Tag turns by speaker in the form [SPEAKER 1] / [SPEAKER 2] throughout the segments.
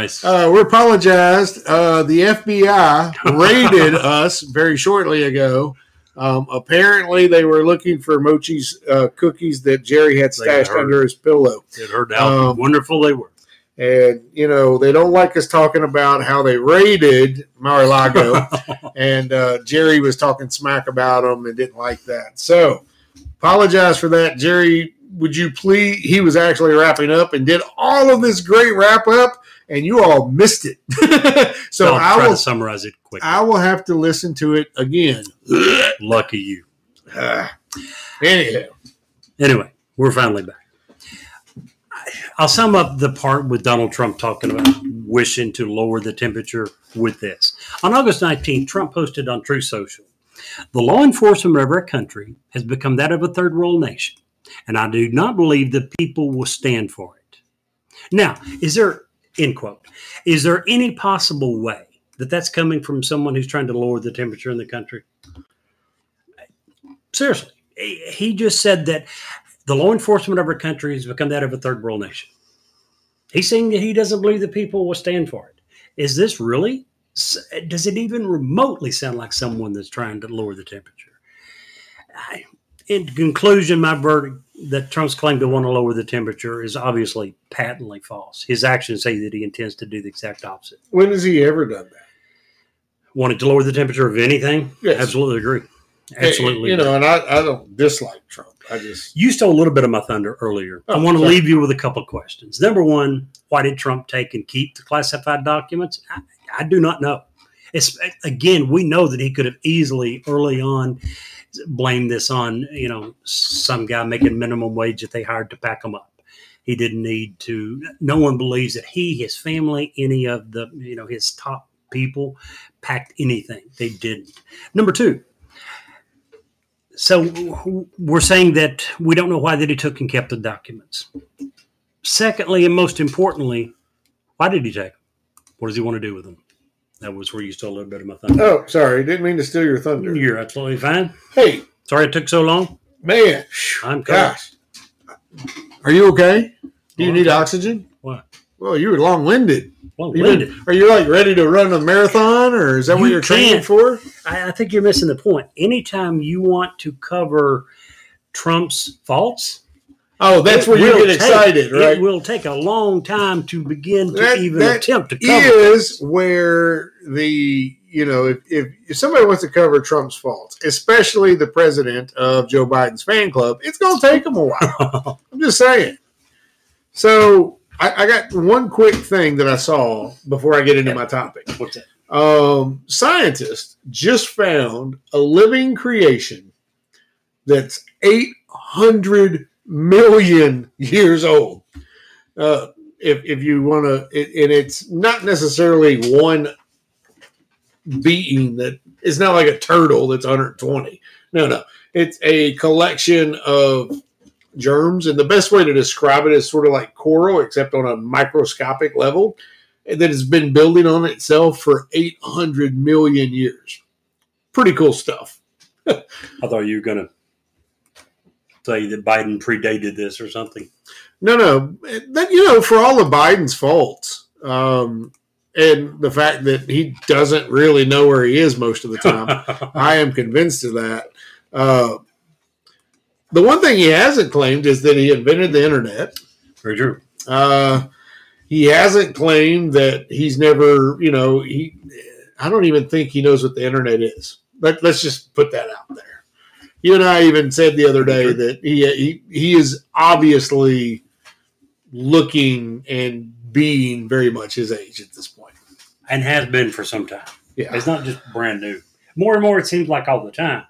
[SPEAKER 1] Nice.
[SPEAKER 2] Uh, we apologized. Uh, the FBI raided us very shortly ago. Um, apparently, they were looking for Mochi's uh, cookies that Jerry had stashed under his pillow.
[SPEAKER 1] it heard how
[SPEAKER 2] um,
[SPEAKER 1] wonderful they were.
[SPEAKER 2] And, you know, they don't like us talking about how they raided Mar-a-Lago. and uh, Jerry was talking smack about them and didn't like that. So, apologize for that, Jerry. Would you please? He was actually wrapping up and did all of this great wrap up, and you all missed it. so I will.
[SPEAKER 1] summarize it quickly.
[SPEAKER 2] I will have to listen to it again.
[SPEAKER 1] Lucky you.
[SPEAKER 2] Ah. anyhow,
[SPEAKER 1] Anyway, we're finally back. I'll sum up the part with Donald Trump talking about wishing to lower the temperature with this. On August 19th, Trump posted on Truth Social The law enforcement of our country has become that of a third world nation, and I do not believe the people will stand for it. Now, is there, end quote, is there any possible way that that's coming from someone who's trying to lower the temperature in the country? Seriously, he just said that the law enforcement of our country has become that of a third world nation. He's saying that he doesn't believe the people will stand for it. Is this really? Does it even remotely sound like someone that's trying to lower the temperature? I, in conclusion, my verdict that Trump's claim to want to lower the temperature is obviously patently false. His actions say that he intends to do the exact opposite.
[SPEAKER 2] when has he ever done that?
[SPEAKER 1] Wanted to lower the temperature of anything?
[SPEAKER 2] Yes.
[SPEAKER 1] Absolutely agree. Absolutely.
[SPEAKER 2] You know, and I, I don't dislike Trump. I just
[SPEAKER 1] You stole a little bit of my thunder earlier. Oh, I
[SPEAKER 2] Oh,
[SPEAKER 1] want to
[SPEAKER 2] sorry.
[SPEAKER 1] leave you with a couple of questions. Number one, why did Trump take and keep the classified documents? I, I do not know. It's, again, we know that he could have easily early on blamed this on you know some guy making minimum wage that they hired to pack him up. He didn't need to. No one believes that he, his family, any of the you know his top people packed anything. They didn't. Number two, so we're saying that we don't know why that he took and kept the documents. Secondly, and most importantly, why did he take them? What does he want to do with them? That was where you stole a little bit of my thunder.
[SPEAKER 2] oh, sorry, didn't mean to steal your thunder.
[SPEAKER 1] You're absolutely fine.
[SPEAKER 2] Hey,
[SPEAKER 1] Sorry it took so long.
[SPEAKER 2] man,
[SPEAKER 1] I'm covered.
[SPEAKER 2] gosh, are you okay? Do you need
[SPEAKER 1] okay.
[SPEAKER 2] oxygen?
[SPEAKER 1] What?
[SPEAKER 2] Well, you were long winded.
[SPEAKER 1] Well,
[SPEAKER 2] You
[SPEAKER 1] Lyndon,
[SPEAKER 2] been- Are you like ready to run a marathon, or is that what
[SPEAKER 1] You
[SPEAKER 2] you're training for?
[SPEAKER 1] I, I think you're missing the point. Anytime you want to cover Trump's faults,
[SPEAKER 2] Oh, that's
[SPEAKER 1] it
[SPEAKER 2] where you get
[SPEAKER 1] take-
[SPEAKER 2] excited, right?
[SPEAKER 1] It will take a long time to begin to
[SPEAKER 2] That-
[SPEAKER 1] even
[SPEAKER 2] that
[SPEAKER 1] attempt to cover.
[SPEAKER 2] Is where the you know if, if if somebody wants to cover Trump's faults, especially the president of Joe Biden's fan club, it's going to take them a while. I'm just saying. So I, I got one quick thing that I saw before I get into my topic.
[SPEAKER 1] What's that?
[SPEAKER 2] Um, scientists just found a living creation that's 800 million years old. Uh, if, if you want to, it, and it's not necessarily one being that it's not like a turtle that's 120. No, no, it's a collection of germs, and the best way to describe it is sort of like coral, except on a microscopic level that has been building on itself for 800 million years. Pretty cool stuff.
[SPEAKER 1] I thought you were going to say that Biden predated this or something.
[SPEAKER 2] No, no, that you know, for all of Biden's faults, um, and the fact that he doesn't really know where he is most of the time, I am convinced of that. Uh, the one thing he hasn't claimed is that he invented the internet.
[SPEAKER 1] Very true.
[SPEAKER 2] Uh, he hasn't claimed that he's never, you know, he. I don't even think he knows what the internet is. Let, let's just put that out there. You and I even said the other day that he he, he is obviously looking and being very much his age at this point.
[SPEAKER 1] And has been for some time.
[SPEAKER 2] Yeah.
[SPEAKER 1] It's not just brand new. More and more, it seems like all the time.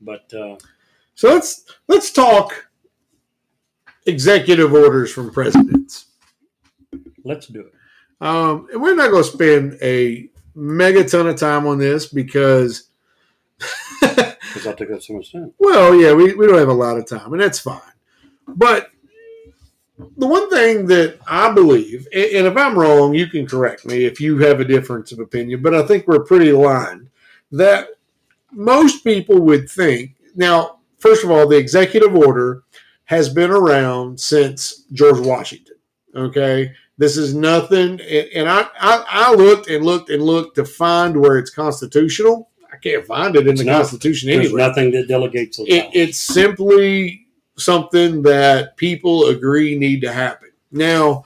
[SPEAKER 1] But uh,
[SPEAKER 2] So let's let's talk executive orders from presidents.
[SPEAKER 1] let's do it.
[SPEAKER 2] Um, and we're not going to spend a mega ton of time on this because
[SPEAKER 1] Because that took up so much time.
[SPEAKER 2] Well, yeah, we, we don't have a lot of time, and that's fine. But the one thing that I believe, and, if I'm wrong, you can correct me if you have a difference of opinion, but I think we're pretty aligned that most people would think. Now, first of all, the executive order has been around since George Washington. Okay. This is nothing. And, I, I, I looked and looked and looked to find where it's constitutional. I can't find it in
[SPEAKER 1] It's
[SPEAKER 2] the
[SPEAKER 1] not.
[SPEAKER 2] Constitution
[SPEAKER 1] There's nothing that delegates
[SPEAKER 2] It, it's simply something that people agree need to happen. Now,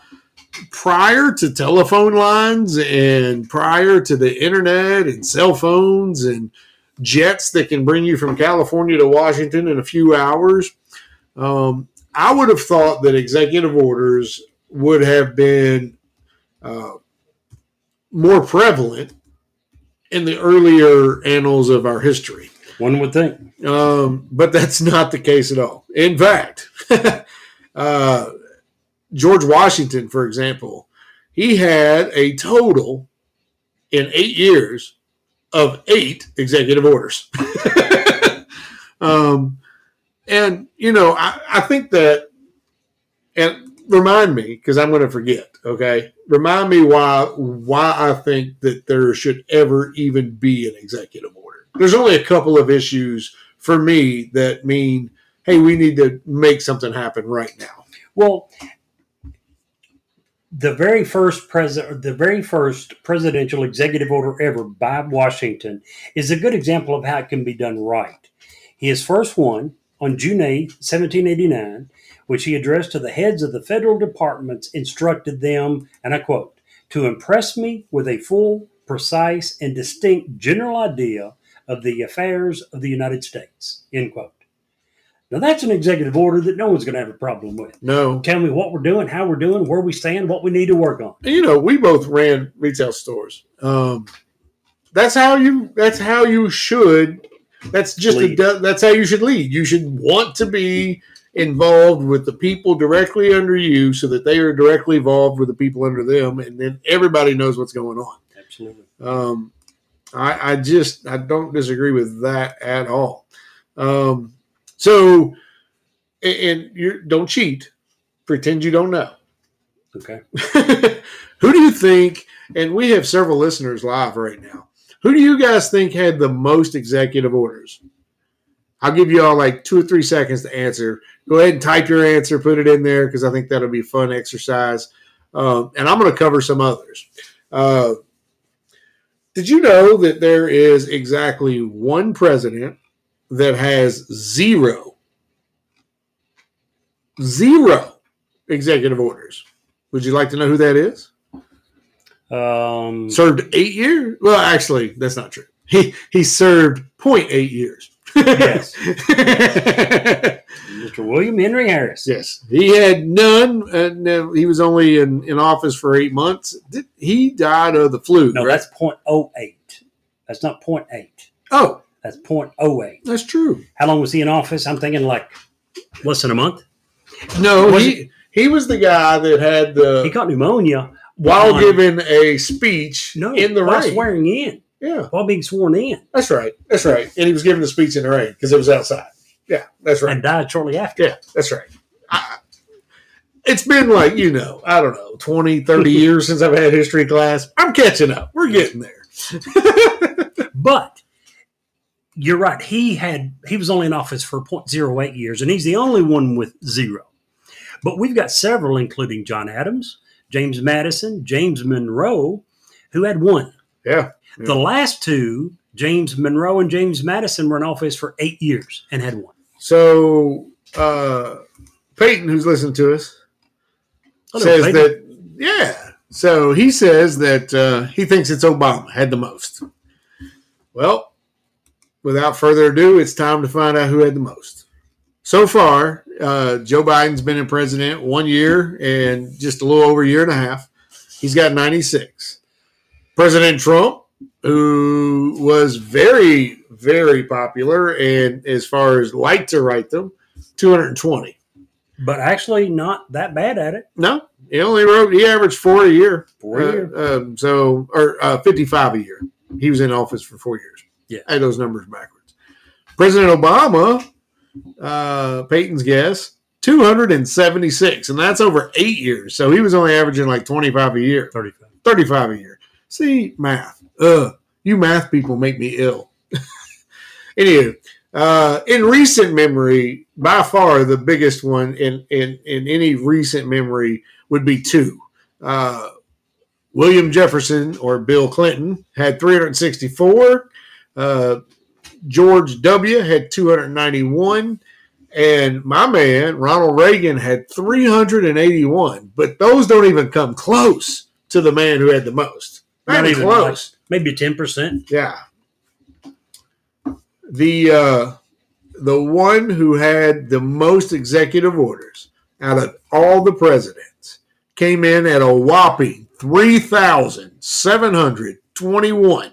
[SPEAKER 2] prior to telephone lines and prior to the internet and cell phones and jets that can bring you from California to Washington in a few hours, um, I would have thought that executive orders would have been uh, more prevalent in the earlier annals of our history.
[SPEAKER 1] One would think.
[SPEAKER 2] Um, but that's not the case at all. In fact, uh, George Washington, for example, he had a total in eight years of eight executive orders. um, and, you know, I, I think that, and remind me, because I'm going to forget, okay? Remind me why why I think that there should ever even be an executive order. There's only a couple of issues for me that mean, hey, we need to make something happen right now.
[SPEAKER 1] Well, the very first president, the very first presidential executive order ever by Washington is a good example of how it can be done right. His first one on June 8, 1789, which he addressed to the heads of the federal departments, instructed them, and I quote, to impress me with a full, precise, and distinct general idea of the affairs of the United States. End quote. Now that's an executive order that no one's going to have a problem with
[SPEAKER 2] No,
[SPEAKER 1] tell me what we're doing, how we're doing, where we stand, what we need to work on.
[SPEAKER 2] you know, we both ran retail stores. Um, that's how you. That's how you should. That's just a, that's how you should lead. You should want to be involved with the people directly under you, so that they are directly involved with the people under them, and then everybody knows what's going on.
[SPEAKER 1] Absolutely.
[SPEAKER 2] Um, I, I just I don't disagree with that at all. Um, so, and, you don't cheat. Pretend you don't know.
[SPEAKER 1] Okay.
[SPEAKER 2] Who do you think? And we have several listeners live right now. Who do you guys think had the most executive orders? I'll give you all like two or three seconds to answer. Go ahead and type your answer, put it in there because I think that'll be a fun exercise. Um, and I'm going to cover some others. Uh, did you know that there is exactly one president that has zero, zero executive orders? Would you like to know who that is?
[SPEAKER 1] Um,
[SPEAKER 2] served eight years. Well, actually, that's not true. He he served 0.8 years.
[SPEAKER 1] Yes. Mr. William Henry Harris.
[SPEAKER 2] yes, he had none, and uh, he was only in, in office for eight months. Did- He died of the flu.
[SPEAKER 1] No,
[SPEAKER 2] right?
[SPEAKER 1] that's point oh eight. That's not point eight.
[SPEAKER 2] oh,
[SPEAKER 1] That's point oh eight.
[SPEAKER 2] that's true.
[SPEAKER 1] How long was he in office? I'm thinking like less than a month.
[SPEAKER 2] No,
[SPEAKER 1] Was
[SPEAKER 2] he he was the guy that had the
[SPEAKER 1] He caught pneumonia
[SPEAKER 2] while
[SPEAKER 1] on-
[SPEAKER 2] giving a speech
[SPEAKER 1] no
[SPEAKER 2] in the rain.
[SPEAKER 1] swearing in,
[SPEAKER 2] Yeah,
[SPEAKER 1] while being sworn in,
[SPEAKER 2] that's right. That's right. And he was giving the speech in the rain because it was outside. Yeah, that's right.
[SPEAKER 1] and died shortly after.
[SPEAKER 2] Yeah, that's right. I, it's been like, you know, I don't know, 20, 30 years since I've had history class. I'm catching up. We're getting there.
[SPEAKER 1] But you're right. He had he was only in office for 0.08 years, and he's the only one with zero. But we've got several, including John Adams, James Madison, James Monroe, who had one.
[SPEAKER 2] Yeah.
[SPEAKER 1] The last two, James Monroe and James Madison, were in office for eight years and had one.
[SPEAKER 2] So, uh, Peyton, who's listening to us,
[SPEAKER 1] Hello,
[SPEAKER 2] says
[SPEAKER 1] Peyton.
[SPEAKER 2] that, yeah. So he says that uh, he thinks it's Obama had the most. Well, without further ado, it's time to find out who had the most. So far, uh, Joe Biden's been in president one year and just a little over a year and a half. He's got 96. President Trump, who was very, very popular and as far as liked to write them, 220.
[SPEAKER 1] but actually not that bad at it.
[SPEAKER 2] No, he only wrote, he averaged four a year.
[SPEAKER 1] Four a
[SPEAKER 2] Uh, um, so, or uh, 55 a year. He was in office for four years.
[SPEAKER 1] Yeah.
[SPEAKER 2] I had those numbers backwards. President Obama, uh, Peyton's guess, 276, and that's over eight years. So he was only averaging like 25 a year,
[SPEAKER 1] 35.
[SPEAKER 2] 35 a year. See, math. Ugh, you math people make me ill. Anywho, uh, in recent memory, by far the biggest one in, in, in any recent memory would be two. Uh, William Jefferson or Bill Clinton had 364. Uh, George W. had 291. And my man, Ronald Reagan, had 381. But those don't even come close to the man who had the most. Not, even close.
[SPEAKER 1] Maybe 10%.
[SPEAKER 2] Yeah. The uh, the one who had the most executive orders out of all the presidents came in at a whopping 3,721.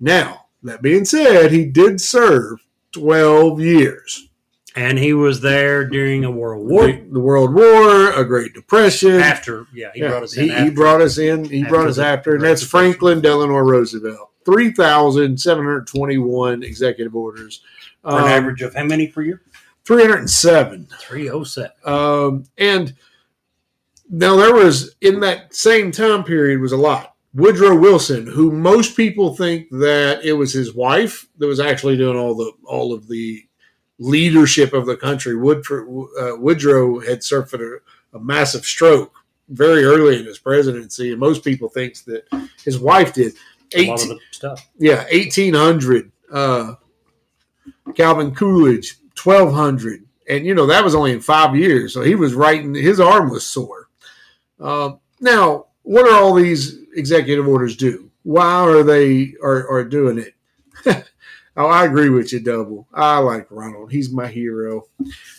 [SPEAKER 2] Now, that being said, he did serve 12 years.
[SPEAKER 1] And he was there during a world war.
[SPEAKER 2] The, World War, a Great Depression.
[SPEAKER 1] After, yeah, he
[SPEAKER 2] Yeah,
[SPEAKER 1] brought us in.
[SPEAKER 2] he, he brought us in. He
[SPEAKER 1] after
[SPEAKER 2] brought us after, and that's Franklin Delano Roosevelt. Three thousand seven hundred twenty-one executive orders.
[SPEAKER 1] For an
[SPEAKER 2] Um,
[SPEAKER 1] average of how many per year?
[SPEAKER 2] three hundred seven.
[SPEAKER 1] 307.
[SPEAKER 2] Um, and now there was in that same time period was a lot. Woodrow Wilson, who most people think that it was his wife that was actually doing all the all of the leadership of the country. Woodford, uh, Woodrow had suffered a, a massive stroke very early in his presidency, and most people thinks that his wife did.
[SPEAKER 1] A lot of
[SPEAKER 2] 18
[SPEAKER 1] the stuff.
[SPEAKER 2] yeah, eighteen hundred. Uh, Calvin Coolidge, twelve hundred, and you know that was only in five years. So he was writing. His arm was sore. Um, now, what are all these executive orders do? Why are they are, are doing it? oh, I agree with you, Double. I like Ronald. He's my hero,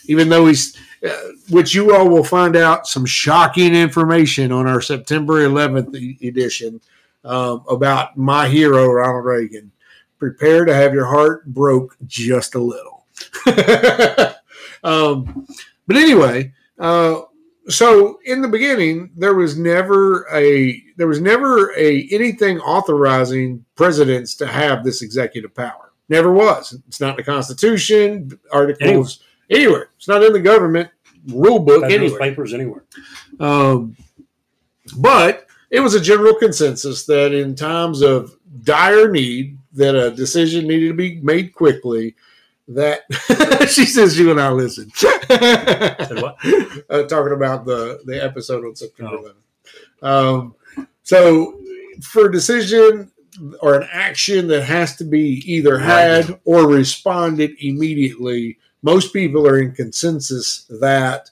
[SPEAKER 2] even though he's. Uh, which you all will find out some shocking information on our September 11th e- edition um, about my hero, Ronald Reagan. Prepare to have your heart broke just a little. um, but anyway, uh, so in the beginning, there was never a there was never a anything authorizing presidents to have this executive power. Never was. It's not in the Constitution, articles anywhere. It's not in the government rule book anywhere.
[SPEAKER 1] papers anywhere.
[SPEAKER 2] Um, but it was a general consensus that in times of dire need, that a decision needed to be made quickly. That she says you and I listen.
[SPEAKER 1] What?
[SPEAKER 2] uh, talking about the the episode on September
[SPEAKER 1] Oh.
[SPEAKER 2] 11th. Um, so for decision or an action that has to be either had or responded immediately, most people are in consensus that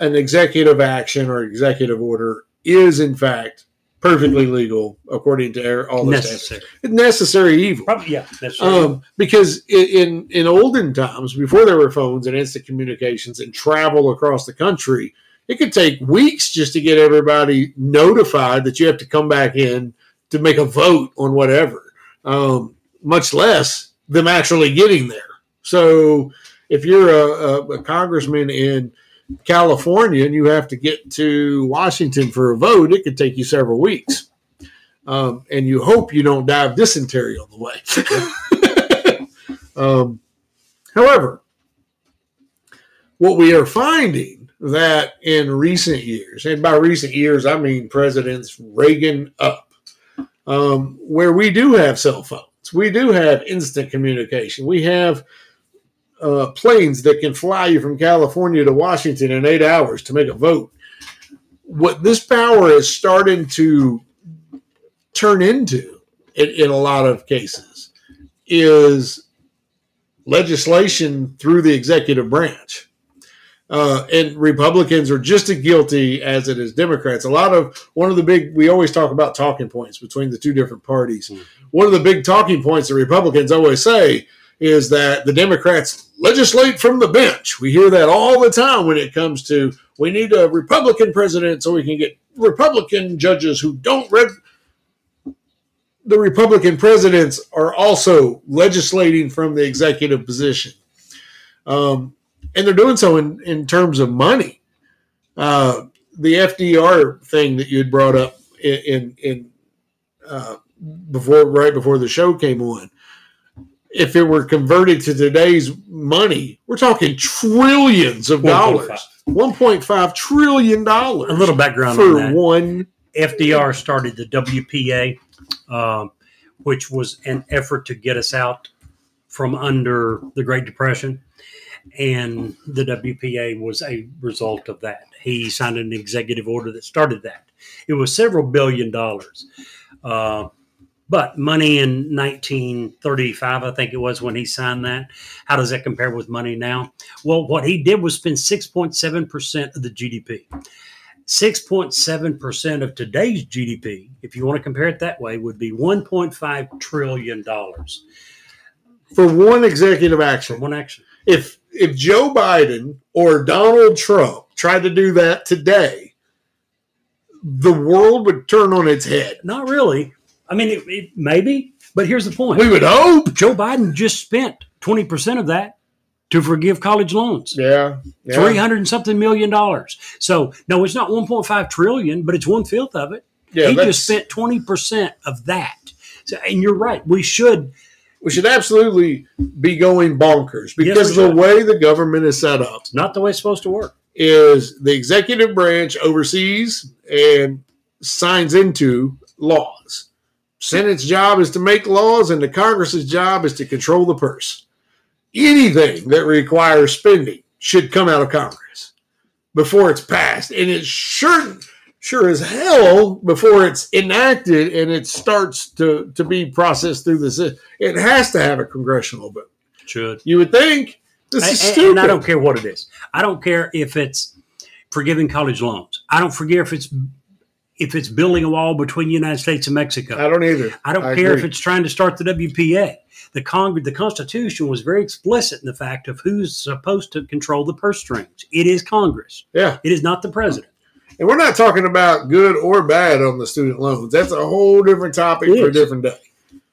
[SPEAKER 2] an executive action or executive order is in fact perfectly legal according to all the.
[SPEAKER 1] Necessary.
[SPEAKER 2] Necessary evil.
[SPEAKER 1] Probably, yeah. That's
[SPEAKER 2] Um, because in in olden times, before there were phones and instant communications and travel across the country, it could take weeks just to get everybody notified that you have to come back in to make a vote on whatever. Um, much less them actually getting there. So if you're a, a, congressman in California and you have to get to Washington for a vote, it could take you several weeks. Um, and you hope you don't die of dysentery on the way. um, however, what we are finding that in recent years, and by recent years I mean presidents Reagan up, um, where we do have cell phones, we do have instant communication, we have uh, planes that can fly you from California to Washington in eight hours to make a vote. What this power is starting to turn into, in, in a lot of cases, is legislation through the executive branch. Uh, and Republicans are just as guilty as it is Democrats. A lot of one of the big we always talk about talking points between the two different parties.
[SPEAKER 1] Mhm.
[SPEAKER 2] One of the big talking points that Republicans always say is that the Democrats legislate from the bench. We hear that all the time when it comes to we need a Republican president so we can get Republican judges who don't read. The Republican presidents are also legislating from the executive position. Um, and they're doing so in, in terms of money. Uh, the FDR thing that you had brought up in, in, in uh, before, right before the show came on, if it were converted to today's money, we're talking trillions of
[SPEAKER 1] 1.5.
[SPEAKER 2] dollars, one point five trillion dollars.
[SPEAKER 1] A little background on
[SPEAKER 2] for
[SPEAKER 1] that.
[SPEAKER 2] one.
[SPEAKER 1] FDR started the WPA, um, which was an effort to get us out from under the Great Depression. And the WPA was a result of that. He signed an executive order that started that. It was several billion dollars. Uh, but money in 1935, I think it was when he signed that. How does that compare with money now? Well, what he did was spend 6.7% of the GDP. 6.7% of today's GDP, if you want to compare it that way, would be $1.5 trillion
[SPEAKER 2] For one executive action.
[SPEAKER 1] for one action.
[SPEAKER 2] If if Joe Biden or Donald Trump tried to do that today, the world would turn on its head.
[SPEAKER 1] Not really. I mean, it, it maybe, but here's the point.
[SPEAKER 2] We would hope.
[SPEAKER 1] Joe Biden just spent 20% of that to forgive college loans.
[SPEAKER 2] Yeah. yeah.
[SPEAKER 1] 300 and something million dollars. So, no, it's not 1.5 trillion, but it's one fifth of it.
[SPEAKER 2] Yeah,
[SPEAKER 1] he just spent 20% of that. So, and you're right. We should,
[SPEAKER 2] we should absolutely be going bonkers because
[SPEAKER 1] we
[SPEAKER 2] the way the government is set up
[SPEAKER 1] not the way it's supposed to work.
[SPEAKER 2] is the executive branch oversees and signs into laws. Senate's job is to make laws, and the Congress's job is to control the purse. Anything that requires spending should come out of Congress before it's passed, and it sure, sure as hell before it's enacted and it starts to to be processed through the system. It has to have a congressional vote.
[SPEAKER 1] Should.
[SPEAKER 2] You would think this
[SPEAKER 1] And,
[SPEAKER 2] is
[SPEAKER 1] and-
[SPEAKER 2] stupid.
[SPEAKER 1] and I don't care what it is. I don't care if it's forgiving college loans. I don't forget if it's if it's building a wall between the United States and Mexico.
[SPEAKER 2] I don't either.
[SPEAKER 1] I don't
[SPEAKER 2] I
[SPEAKER 1] care if it's trying to start the WPA. The Congress, the Constitution was very explicit in the fact of who's supposed to control the purse strings. It is Congress.
[SPEAKER 2] Yeah.
[SPEAKER 1] It is not the president.
[SPEAKER 2] And we're not talking about good or bad on the student loans. That's a whole different topic for a different day.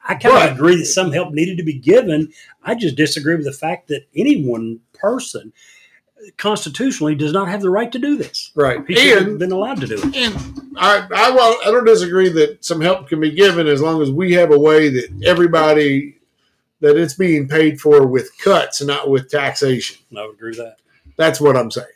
[SPEAKER 1] I kind of agree that some help needed to be given. I just disagree with the fact that any one person constitutionally does not have the right to do this.
[SPEAKER 2] Right.
[SPEAKER 1] He
[SPEAKER 2] And,
[SPEAKER 1] been allowed to do it.
[SPEAKER 2] and I, I, well, I don't disagree that some help can be given as long as we have a way that everybody, that it's being paid for with cuts not with taxation.
[SPEAKER 1] I would agree with that.
[SPEAKER 2] That's what I'm saying.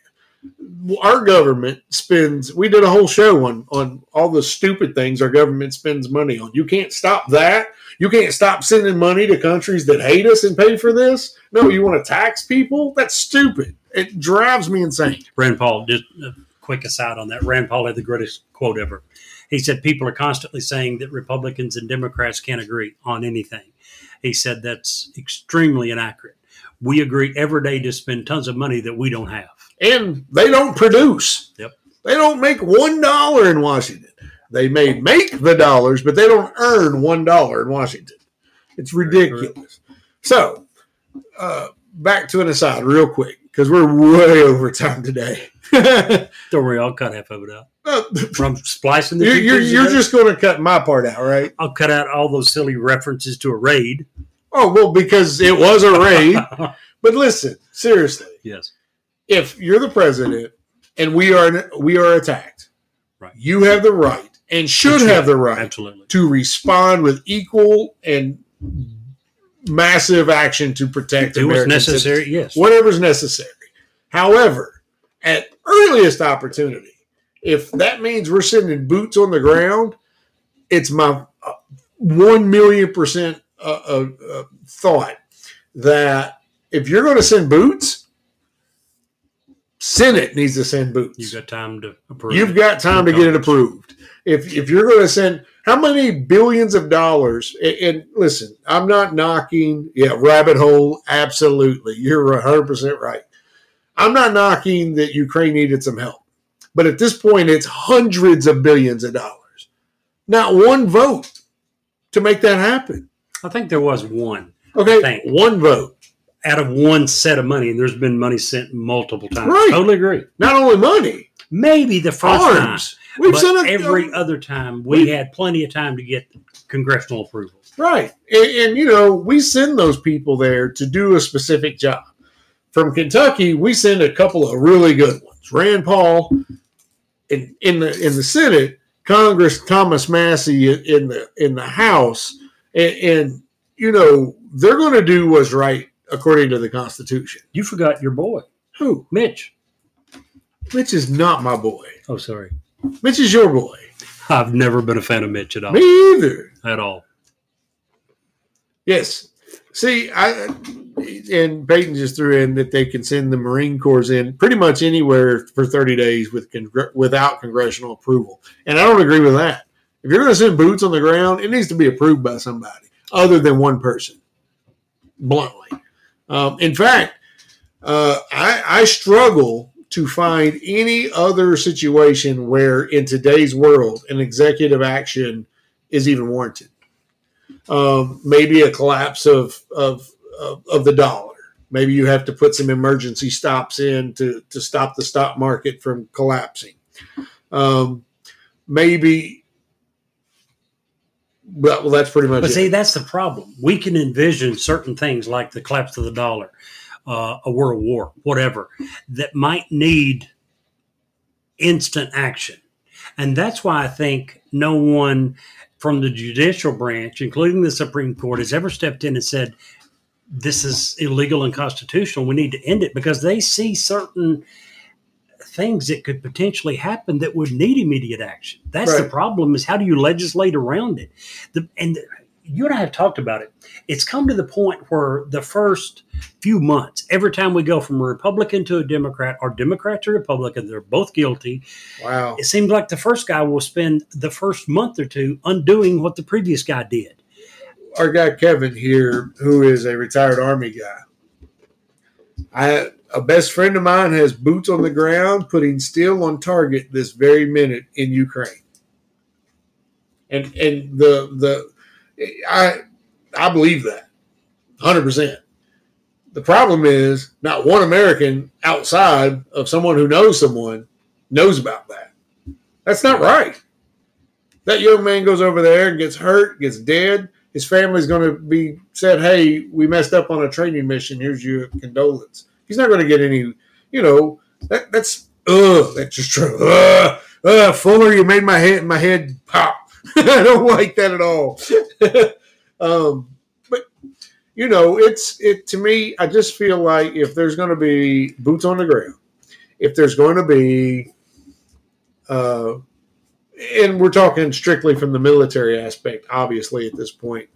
[SPEAKER 2] Our government spends. We did a whole show on on all the stupid things our government spends money on. You can't stop that. You can't stop sending money to countries that hate us and pay for this. No, you want to tax people? That's stupid. It drives me insane.
[SPEAKER 1] Rand Paul, just a quick aside on that. Rand Paul had the greatest quote ever. He said, People are constantly saying that Republicans and Democrats can't agree on anything. He said that's extremely inaccurate. We agree every day to spend tons of money that we don't have.
[SPEAKER 2] And they don't produce.
[SPEAKER 1] Yep.
[SPEAKER 2] They don't make one dollar in Washington. They may make the dollars, but they don't earn one dollar in Washington. It's ridiculous. So, uh, back to an aside, real quick, because we're way over time today.
[SPEAKER 1] Don't worry, I'll cut half of it out.
[SPEAKER 2] Uh,
[SPEAKER 1] From splicing the
[SPEAKER 2] you're you're, you're just going to cut my part out, right?
[SPEAKER 1] I'll cut out all those silly references to a raid.
[SPEAKER 2] Oh well, because it was a raid. but listen, seriously,
[SPEAKER 1] yes.
[SPEAKER 2] If you're the president and we are we are attacked,
[SPEAKER 1] Right.
[SPEAKER 2] you have the right and should have the right
[SPEAKER 1] Absolutely.
[SPEAKER 2] to respond with equal and massive action to protect
[SPEAKER 1] what's
[SPEAKER 2] American
[SPEAKER 1] necessary.
[SPEAKER 2] citizens.
[SPEAKER 1] Yes.
[SPEAKER 2] whatever's necessary. However, at earliest opportunity, if that means we're sending boots on the ground, it's my uh, one million percent uh, uh, uh, thought that if you're going to send boots, Senate needs to send boots.
[SPEAKER 1] You've got time to approve.
[SPEAKER 2] You've got time to get it approved. If if you're going to send how many billions of dollars, and, and listen, I'm not knocking, yeah, rabbit hole, absolutely, you're 100 percent right. I'm not knocking that Ukraine needed some help, but at this point, it's hundreds of billions of dollars. Not one vote to make that happen.
[SPEAKER 1] I think there was one
[SPEAKER 2] Okay, one vote.
[SPEAKER 1] Out of one set of money, and there's been money sent multiple times.
[SPEAKER 2] Right.
[SPEAKER 1] Totally agree.
[SPEAKER 2] Not only money,
[SPEAKER 1] Maybe the first time.
[SPEAKER 2] We've
[SPEAKER 1] but
[SPEAKER 2] sent a,
[SPEAKER 1] every other time we had plenty of time to get congressional approval.
[SPEAKER 2] Right. And, and, you know, we send those people there to do a specific job. From Kentucky, we send a couple of really good ones. Rand Paul in, in the in the Senate, Congress Thomas Massie in the in the House, and, and you know, they're gonna do what's right according to the Constitution.
[SPEAKER 1] You forgot your boy,
[SPEAKER 2] Who?
[SPEAKER 1] Mitch.
[SPEAKER 2] Mitch is not my boy.
[SPEAKER 1] Oh, sorry.
[SPEAKER 2] Mitch is your boy.
[SPEAKER 1] I've never been a fan of Mitch at all.
[SPEAKER 2] Me either.
[SPEAKER 1] At all.
[SPEAKER 2] Yes. See, I and Peyton just threw in that they can send the Marine Corps in pretty much anywhere for 30 days with congr- without congressional approval. And I don't agree with that. If you're going to send boots on the ground, it needs to be approved by somebody other than one person, bluntly. Um, in fact, uh, I, I struggle to find any other situation where in today's world an executive action is even warranted. Um, maybe a collapse of, of, of, of the dollar. Maybe you have to put some emergency stops in to, to stop the stock market from collapsing. Um, maybe, well, well, that's pretty much
[SPEAKER 1] But
[SPEAKER 2] it.
[SPEAKER 1] see, that's the problem. We can envision certain things like the collapse of the dollar, uh, a world war, whatever, that might need instant action. And that's why I think no one from the judicial branch, including the Supreme Court, has ever stepped in and said, this is illegal and constitutional. We need to end it because they see certain things that could potentially happen that would need immediate action. That's the problem is how do you legislate around it? The, and you and I have talked about it. It's come to the point where the first few months, every time we go from a Republican to a Democrat or Democrat to Republican, they're both guilty.
[SPEAKER 2] wow.
[SPEAKER 1] It seems like the first guy will spend the first month or two undoing what the previous guy did.
[SPEAKER 2] our guy Kevin here, who is a retired Army guy. I a best friend of mine has boots on the ground, putting steel on target this very minute in Ukraine. And and the the I I believe that hundred percent. The problem is not one American outside of someone who knows someone knows about that. That's not right. That young man goes over there and gets hurt, gets dead his family's going to be said, "Hey, we messed up on a training mission. Here's your condolence." He's not going to get any, you know. That that's ugh. That's just true. Ugh, ugh, Fuller, you made my head my head pop. I don't like that at all. um, but you know, it's it to me. I just feel like if there's going to be boots on the ground, if there's going to be, uh, and we're talking strictly from the military aspect, obviously, at this point,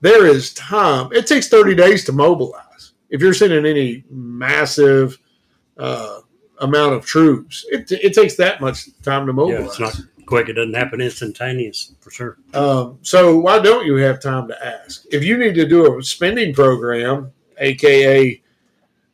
[SPEAKER 2] there is time. It takes 30 days to mobilize. If you're sending any massive uh, amount of troops, it, it takes that much time to mobilize.
[SPEAKER 1] Yeah, it's not quick. It doesn't happen instantaneous for sure.
[SPEAKER 2] Um, so why don't you have time to ask? If you need to do a spending program, aka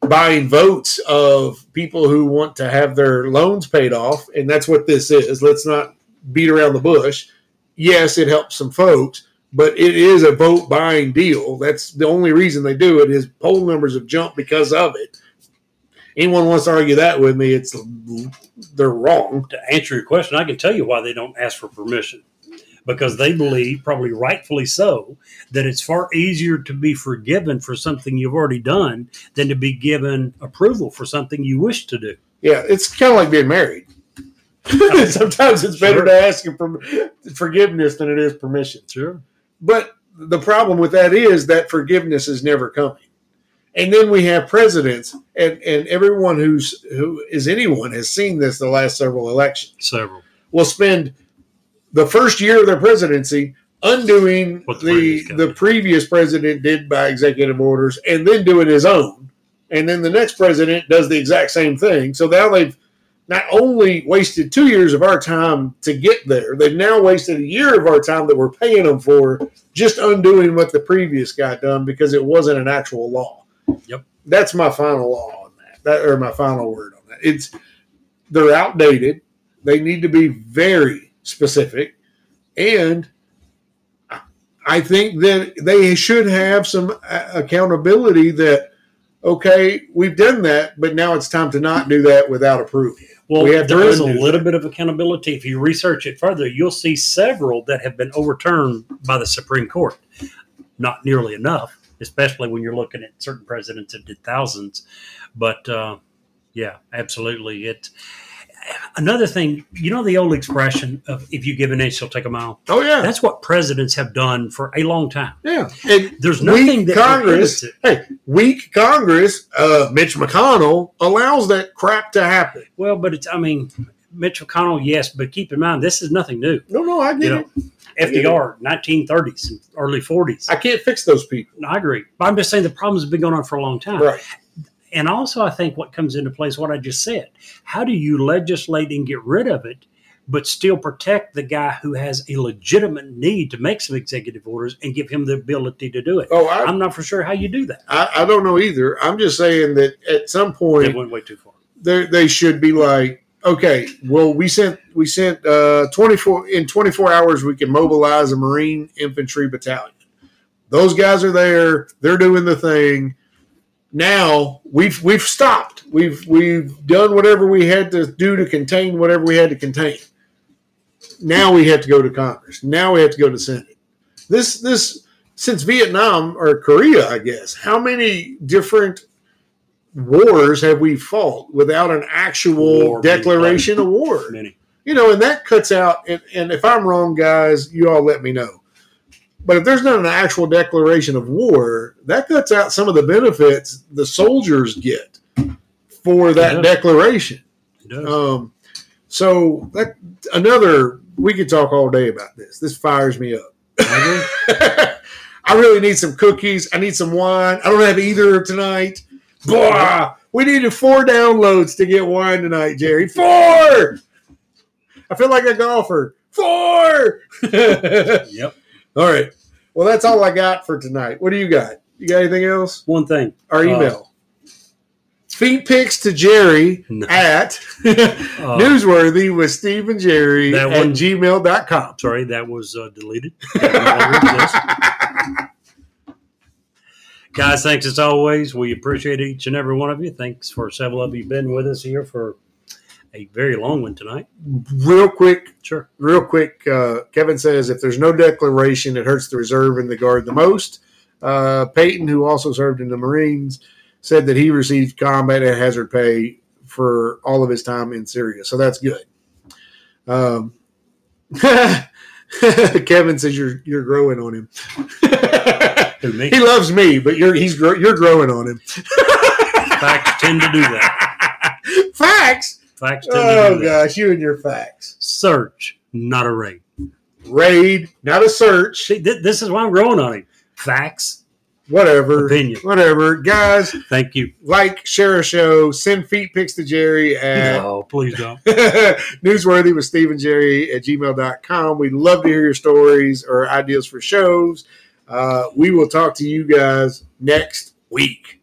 [SPEAKER 2] buying votes of people who want to have their loans paid off, and that's what this is. Let's not beat around the bush. Yes, it helps some folks, but it is a vote buying deal. That's the only reason they do it is poll numbers have jumped because of it. Anyone wants to argue that with me, it's they're wrong.
[SPEAKER 1] To answer your question, I can tell you why they don't ask for permission. Because they believe, probably rightfully so, that it's far easier to be forgiven for something you've already done than to be given approval for something you wish to do.
[SPEAKER 2] Yeah, it's kind of like being married. Sometimes it's better
[SPEAKER 1] Sure.
[SPEAKER 2] to ask for forgiveness than it is permission.
[SPEAKER 1] Sure.
[SPEAKER 2] But the problem with that is that forgiveness is never coming. And then we have presidents, and, and everyone who's who is anyone has seen this the last several elections
[SPEAKER 1] Several.
[SPEAKER 2] will spend the first year of their presidency undoing
[SPEAKER 1] What the
[SPEAKER 2] the
[SPEAKER 1] previous guy
[SPEAKER 2] the previous president did by executive orders, and then doing his own. And then the next president does the exact same thing. So now they've not only wasted two years of our time to get there, they've now wasted a year of our time that we're paying them for just undoing what the previous guy done because it wasn't an actual law.
[SPEAKER 1] Yep.
[SPEAKER 2] That's my final law on that. That or my final word on that. It's they're outdated. They need to be very specific, and I- I think that they should have some accountability. That okay, we've done that, but now it's time to not do that without approval.
[SPEAKER 1] Well,
[SPEAKER 2] We have
[SPEAKER 1] there is a little
[SPEAKER 2] that.
[SPEAKER 1] bit of accountability. If you research it further, you'll see several that have been overturned by the Supreme Court. Not nearly enough, especially when you're looking at certain presidents that did thousands. But uh, yeah, absolutely. It. Another thing, you know, the old expression of "if you give an inch, you'll take a mile."
[SPEAKER 2] Oh yeah,
[SPEAKER 1] That's what presidents have done for a long time.
[SPEAKER 2] yeah. And
[SPEAKER 1] There's nothing
[SPEAKER 2] weak
[SPEAKER 1] that
[SPEAKER 2] Congress. Hey, weak Congress. Uh, Mitch McConnell allows that crap to happen.
[SPEAKER 1] Well, but it's. I mean, Mitch McConnell, yes, but keep in mind this is nothing new.
[SPEAKER 2] No, no, I get
[SPEAKER 1] You know,
[SPEAKER 2] it.
[SPEAKER 1] FDR, 1930s and early 40s.
[SPEAKER 2] I can't fix those people.
[SPEAKER 1] I agree. But I'm just saying the problems have been going on for a long time.
[SPEAKER 2] Right.
[SPEAKER 1] And also, I think what comes into play is what I just said. How do you legislate and get rid of it, but still protect the guy who has a legitimate need to make some executive orders and give him the ability to do it?
[SPEAKER 2] Oh, I,
[SPEAKER 1] I'm not for sure how you do that.
[SPEAKER 2] I, I don't know either. I'm just saying that at some point
[SPEAKER 1] went way too far.
[SPEAKER 2] they they should be like, okay, well, we sent we sent uh, 24 in 24 hours we can mobilize a Marine infantry battalion. Those guys are there. They're doing the thing. Now we've we've stopped. We've we've done whatever we had to do to contain whatever we had to contain. Now we have to go to Congress. Now we have to go to Senate. This this since Vietnam or Korea, I guess. How many different wars have we fought without an actual
[SPEAKER 1] War
[SPEAKER 2] declaration of war?
[SPEAKER 1] Many.
[SPEAKER 2] You know, and that cuts out. And, and if I'm wrong, guys, you all let me know. But if there's not an actual declaration of war, that cuts out some of the benefits the soldiers get for that declaration. Um, so that another we could talk all day about this. This fires me up. I really need some cookies. I need some wine. I don't have either tonight. Blah. We needed four downloads to get wine tonight, Jerry. Four. I feel like a golfer. Four.
[SPEAKER 1] yep.
[SPEAKER 2] All right. Well, that's all I got for tonight. What do you got? You got anything else?
[SPEAKER 1] One thing.
[SPEAKER 2] Our
[SPEAKER 1] Uh,
[SPEAKER 2] email. Feet pics to Jerry
[SPEAKER 1] No.
[SPEAKER 2] at
[SPEAKER 1] Uh,
[SPEAKER 2] newsworthy with Steve and Jerry
[SPEAKER 1] That
[SPEAKER 2] at gmail.com.
[SPEAKER 1] Sorry, that was uh, deleted. That no longer exists. Guys, thanks as always. We appreciate each and every one of you. Thanks for several of you been with us here for a very long one tonight.
[SPEAKER 2] real quick,
[SPEAKER 1] Sure.
[SPEAKER 2] real quick. Uh, Kevin says if there's no declaration, it hurts the reserve and the guard the most. Uh, Peyton, who also served in the Marines, said that he received combat and hazard pay for all of his time in Syria. So that's good. Um, Kevin says you're you're growing on him. He loves me, but you're he's you're growing on him.
[SPEAKER 1] Facts tend to do that.
[SPEAKER 2] Facts.
[SPEAKER 1] Facts
[SPEAKER 2] Oh gosh, you and your facts.
[SPEAKER 1] Search, not a raid.
[SPEAKER 2] Raid, not a search.
[SPEAKER 1] See, th- this is why I'm growing on him. Facts,
[SPEAKER 2] Whatever.
[SPEAKER 1] opinion.
[SPEAKER 2] Whatever. Guys,
[SPEAKER 1] Thank you.
[SPEAKER 2] like, share a show, send feet pics to Jerry at
[SPEAKER 1] No, please don't.
[SPEAKER 2] newsworthy with Steve and Jerry at gmail.com. We'd love to hear your stories or ideas for shows. Uh, we will talk to you guys next week.